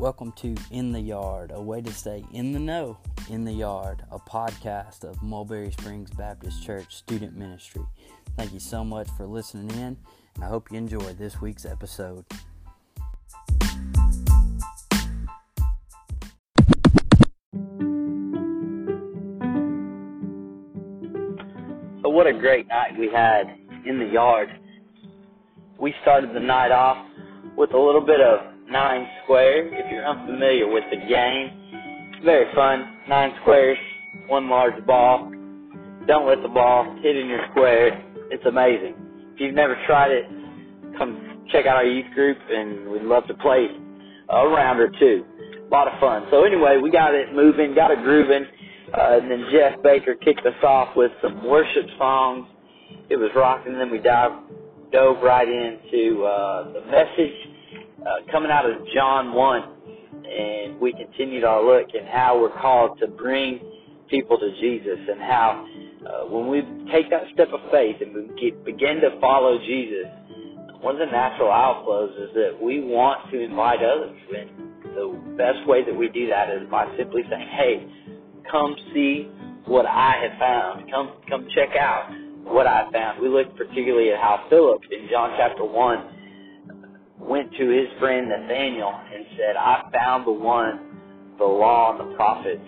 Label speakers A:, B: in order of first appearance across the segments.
A: Welcome to In the Yard, a way to stay in the know, in the yard, a podcast of Mulberry Springs Baptist Church Student Ministry. Thank you so much for listening in, and I hope you enjoy this week's episode. So, what a great night we had in the yard. We started the night off with a little bit of nine square. If you're unfamiliar with the game, very fun. Nine squares, one large ball. Don't let the ball hit in your square. It's amazing. If you've never tried it, come check out our youth group, and we'd love to play a round or two. A lot of fun. So anyway, we got it moving, got it grooving, uh, and then Jeff Baker kicked us off with some worship songs. It was rocking. And then we dived, dove right into uh, the message coming out of John 1, and we continued our look at how we're called to bring people to Jesus and how uh, when we take that step of faith and we get, begin to follow Jesus, one of the natural outflows is that we want to invite others. And the best way that we do that is by simply saying, hey, come see what I have found. Come, come check out what I found. We look particularly at how Philip in John chapter 1 went to his friend Nathaniel and said, I found the one, the law and the prophets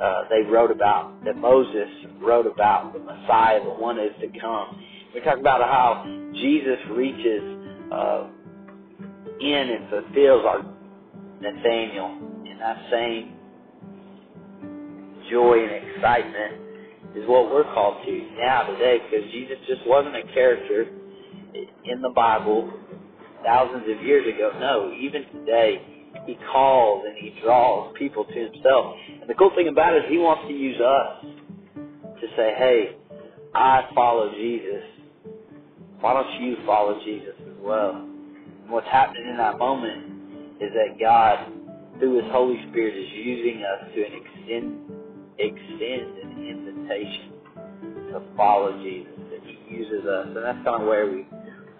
A: uh, they wrote about, that Moses wrote about, the Messiah, the one is to come. We talk about how Jesus reaches uh, in and fulfills our Nathaniel in that same joy and excitement is what we're called to now today because Jesus just wasn't a character in the Bible thousands of years ago. No, even today, he calls and he draws people to himself. And the cool thing about it is he wants to use us to say, hey, I follow Jesus. Why don't you follow Jesus as well? And what's happening in that moment is that God, through his Holy Spirit, is using us to an extend, extend an invitation to follow Jesus. That he uses us. And that's kind of where we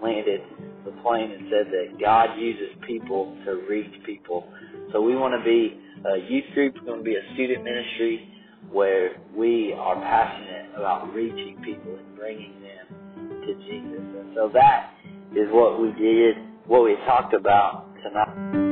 A: landed the plane and said that God uses people to reach people. So we want to be a youth group, we want to be a student ministry where we are passionate about reaching people and bringing them to Jesus. And so that is what we did, what we talked about tonight.